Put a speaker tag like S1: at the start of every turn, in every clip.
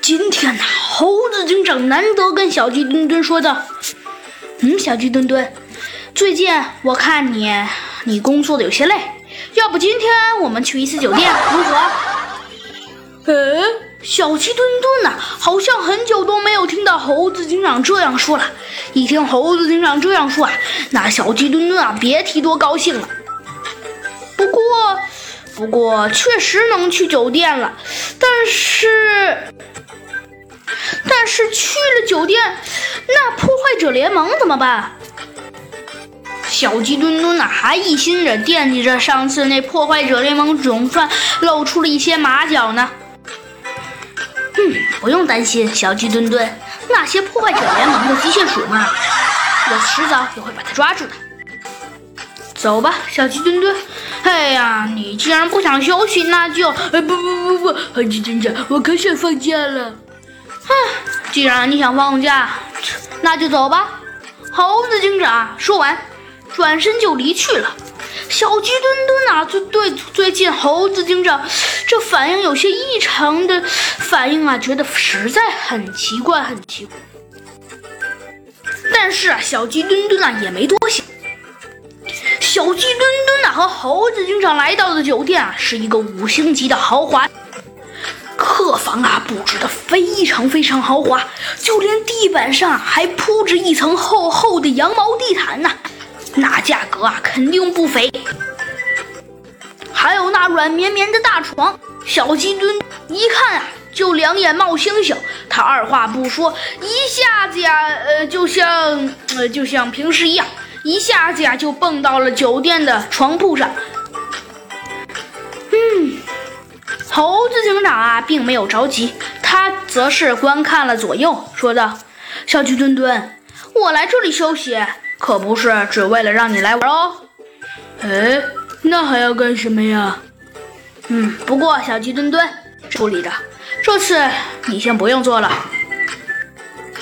S1: 今天呐，猴子警长难得跟小鸡墩墩说道：“嗯，小鸡墩墩，最近我看你你工作的有些累，要不今天我们去一次酒店如何？”呃，小鸡墩墩呐，好像很久都没有听到猴子警长这样说了。一听猴子警长这样说啊，那小鸡墩墩啊，别提多高兴了。不过，不过确实能去酒店了，但是。是去了酒店，那破坏者联盟怎么办？小鸡墩墩呐，还一心着惦记着上次那破坏者联盟总算露出了一些马脚呢。嗯，不用担心，小鸡墩墩，那些破坏者联盟的机械鼠们，我迟早也会把它抓住的。走吧，小鸡墩墩。哎呀，你既然不想休息，那就……哎，不不不不，猴子警长，我可想放假了。唉，既然你想放假，那就走吧。猴子警长说完，转身就离去了。小鸡墩墩啊，就对最近猴子警长这反应有些异常的反应啊，觉得实在很奇怪，很奇怪。但是啊，小鸡墩墩啊也没多想。小鸡墩墩啊和猴子警长来到的酒店啊，是一个五星级的豪华。客房啊，布置的非常非常豪华，就连地板上还铺着一层厚厚的羊毛地毯呢，那价格啊肯定不菲。还有那软绵绵的大床，小鸡墩一看啊就两眼冒星星，他二话不说，一下子呀，呃，就像呃就像平时一样，一下子呀就蹦到了酒店的床铺上。猴子警长啊，并没有着急，他则是观看了左右，说道：“小鸡墩墩，我来这里休息，可不是只为了让你来玩哦。”
S2: 哎，那还要干什么呀？
S1: 嗯，不过小鸡墩墩，处理着，这次你先不用做了。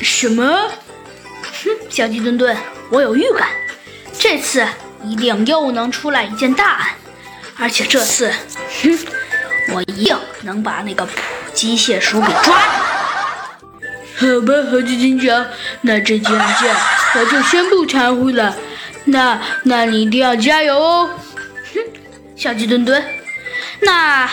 S2: 什么？
S1: 哼，小鸡墩墩，我有预感，这次一定又能出来一件大案，而且这次，哼。我一定能把那个机械鼠给抓
S2: 好吧，猴子警长，那这件案件我就先不掺和了。那，那你一定要加油哦。
S1: 哼，小鸡墩墩，那。